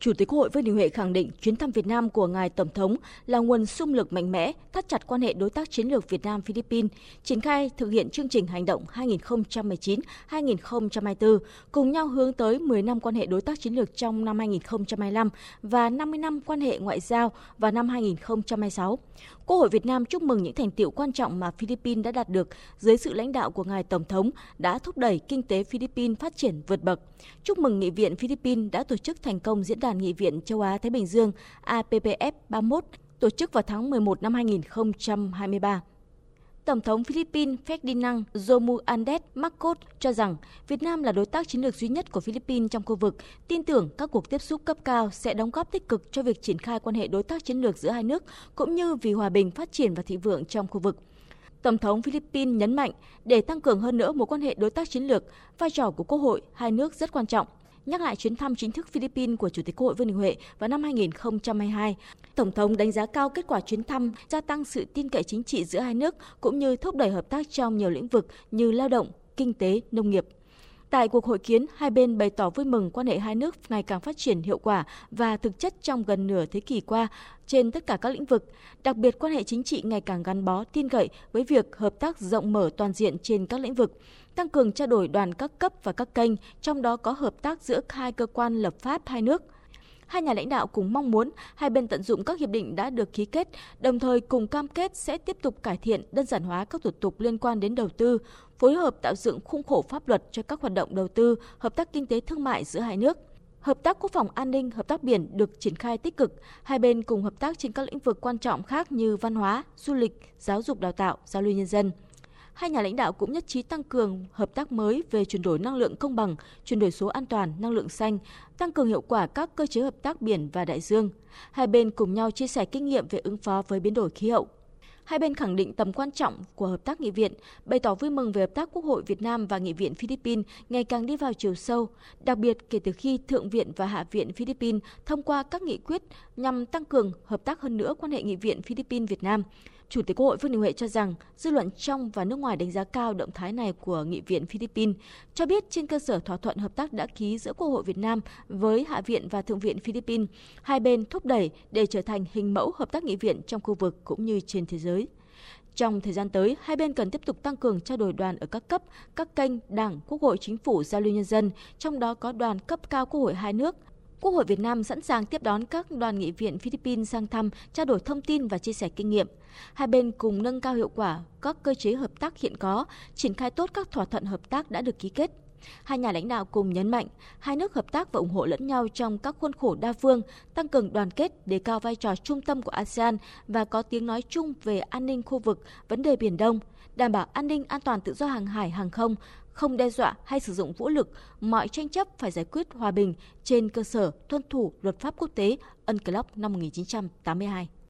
Chủ tịch Quốc hội Vương Đình Huệ khẳng định chuyến thăm Việt Nam của ngài Tổng thống là nguồn xung lực mạnh mẽ, thắt chặt quan hệ đối tác chiến lược Việt Nam Philippines, triển khai thực hiện chương trình hành động 2019-2024, cùng nhau hướng tới 10 năm quan hệ đối tác chiến lược trong năm 2025 và 50 năm quan hệ ngoại giao vào năm 2026. Quốc hội Việt Nam chúc mừng những thành tiệu quan trọng mà Philippines đã đạt được dưới sự lãnh đạo của ngài Tổng thống đã thúc đẩy kinh tế Philippines phát triển vượt bậc. Chúc mừng Nghị viện Philippines đã tổ chức thành công diễn đàn đàn Nghị viện châu Á Thái Bình Dương APPF 31 tổ chức vào tháng 11 năm 2023. Tổng thống Philippines Ferdinand Romualdez Marcos cho rằng Việt Nam là đối tác chiến lược duy nhất của Philippines trong khu vực, tin tưởng các cuộc tiếp xúc cấp cao sẽ đóng góp tích cực cho việc triển khai quan hệ đối tác chiến lược giữa hai nước, cũng như vì hòa bình, phát triển và thịnh vượng trong khu vực. Tổng thống Philippines nhấn mạnh để tăng cường hơn nữa mối quan hệ đối tác chiến lược, vai trò của Quốc hội hai nước rất quan trọng nhắc lại chuyến thăm chính thức Philippines của Chủ tịch Quốc hội Vương Đình Huệ vào năm 2022. Tổng thống đánh giá cao kết quả chuyến thăm, gia tăng sự tin cậy chính trị giữa hai nước cũng như thúc đẩy hợp tác trong nhiều lĩnh vực như lao động, kinh tế, nông nghiệp. Tại cuộc hội kiến, hai bên bày tỏ vui mừng quan hệ hai nước ngày càng phát triển hiệu quả và thực chất trong gần nửa thế kỷ qua trên tất cả các lĩnh vực. Đặc biệt, quan hệ chính trị ngày càng gắn bó, tin cậy với việc hợp tác rộng mở toàn diện trên các lĩnh vực, tăng cường trao đổi đoàn các cấp và các kênh, trong đó có hợp tác giữa hai cơ quan lập pháp hai nước – Hai nhà lãnh đạo cùng mong muốn hai bên tận dụng các hiệp định đã được ký kết, đồng thời cùng cam kết sẽ tiếp tục cải thiện, đơn giản hóa các thủ tục liên quan đến đầu tư, phối hợp tạo dựng khung khổ pháp luật cho các hoạt động đầu tư, hợp tác kinh tế thương mại giữa hai nước. Hợp tác quốc phòng an ninh, hợp tác biển được triển khai tích cực. Hai bên cùng hợp tác trên các lĩnh vực quan trọng khác như văn hóa, du lịch, giáo dục đào tạo, giao lưu nhân dân hai nhà lãnh đạo cũng nhất trí tăng cường hợp tác mới về chuyển đổi năng lượng công bằng, chuyển đổi số an toàn, năng lượng xanh, tăng cường hiệu quả các cơ chế hợp tác biển và đại dương. Hai bên cùng nhau chia sẻ kinh nghiệm về ứng phó với biến đổi khí hậu. Hai bên khẳng định tầm quan trọng của hợp tác nghị viện, bày tỏ vui mừng về hợp tác Quốc hội Việt Nam và Nghị viện Philippines ngày càng đi vào chiều sâu, đặc biệt kể từ khi Thượng viện và Hạ viện Philippines thông qua các nghị quyết nhằm tăng cường hợp tác hơn nữa quan hệ Nghị viện Philippines Việt Nam. Chủ tịch Quốc hội Vương Đình Huệ cho rằng dư luận trong và nước ngoài đánh giá cao động thái này của Nghị viện Philippines, cho biết trên cơ sở thỏa thuận hợp tác đã ký giữa Quốc hội Việt Nam với Hạ viện và Thượng viện Philippines, hai bên thúc đẩy để trở thành hình mẫu hợp tác nghị viện trong khu vực cũng như trên thế giới. Trong thời gian tới, hai bên cần tiếp tục tăng cường trao đổi đoàn ở các cấp, các kênh, đảng, quốc hội, chính phủ, giao lưu nhân dân, trong đó có đoàn cấp cao quốc hội hai nước, Quốc hội Việt Nam sẵn sàng tiếp đón các đoàn nghị viện Philippines sang thăm, trao đổi thông tin và chia sẻ kinh nghiệm. Hai bên cùng nâng cao hiệu quả các cơ chế hợp tác hiện có, triển khai tốt các thỏa thuận hợp tác đã được ký kết. Hai nhà lãnh đạo cùng nhấn mạnh, hai nước hợp tác và ủng hộ lẫn nhau trong các khuôn khổ đa phương, tăng cường đoàn kết, đề cao vai trò trung tâm của ASEAN và có tiếng nói chung về an ninh khu vực, vấn đề Biển Đông, đảm bảo an ninh an toàn tự do hàng hải, hàng không, không đe dọa hay sử dụng vũ lực, mọi tranh chấp phải giải quyết hòa bình trên cơ sở tuân thủ luật pháp quốc tế UNCLOS năm 1982.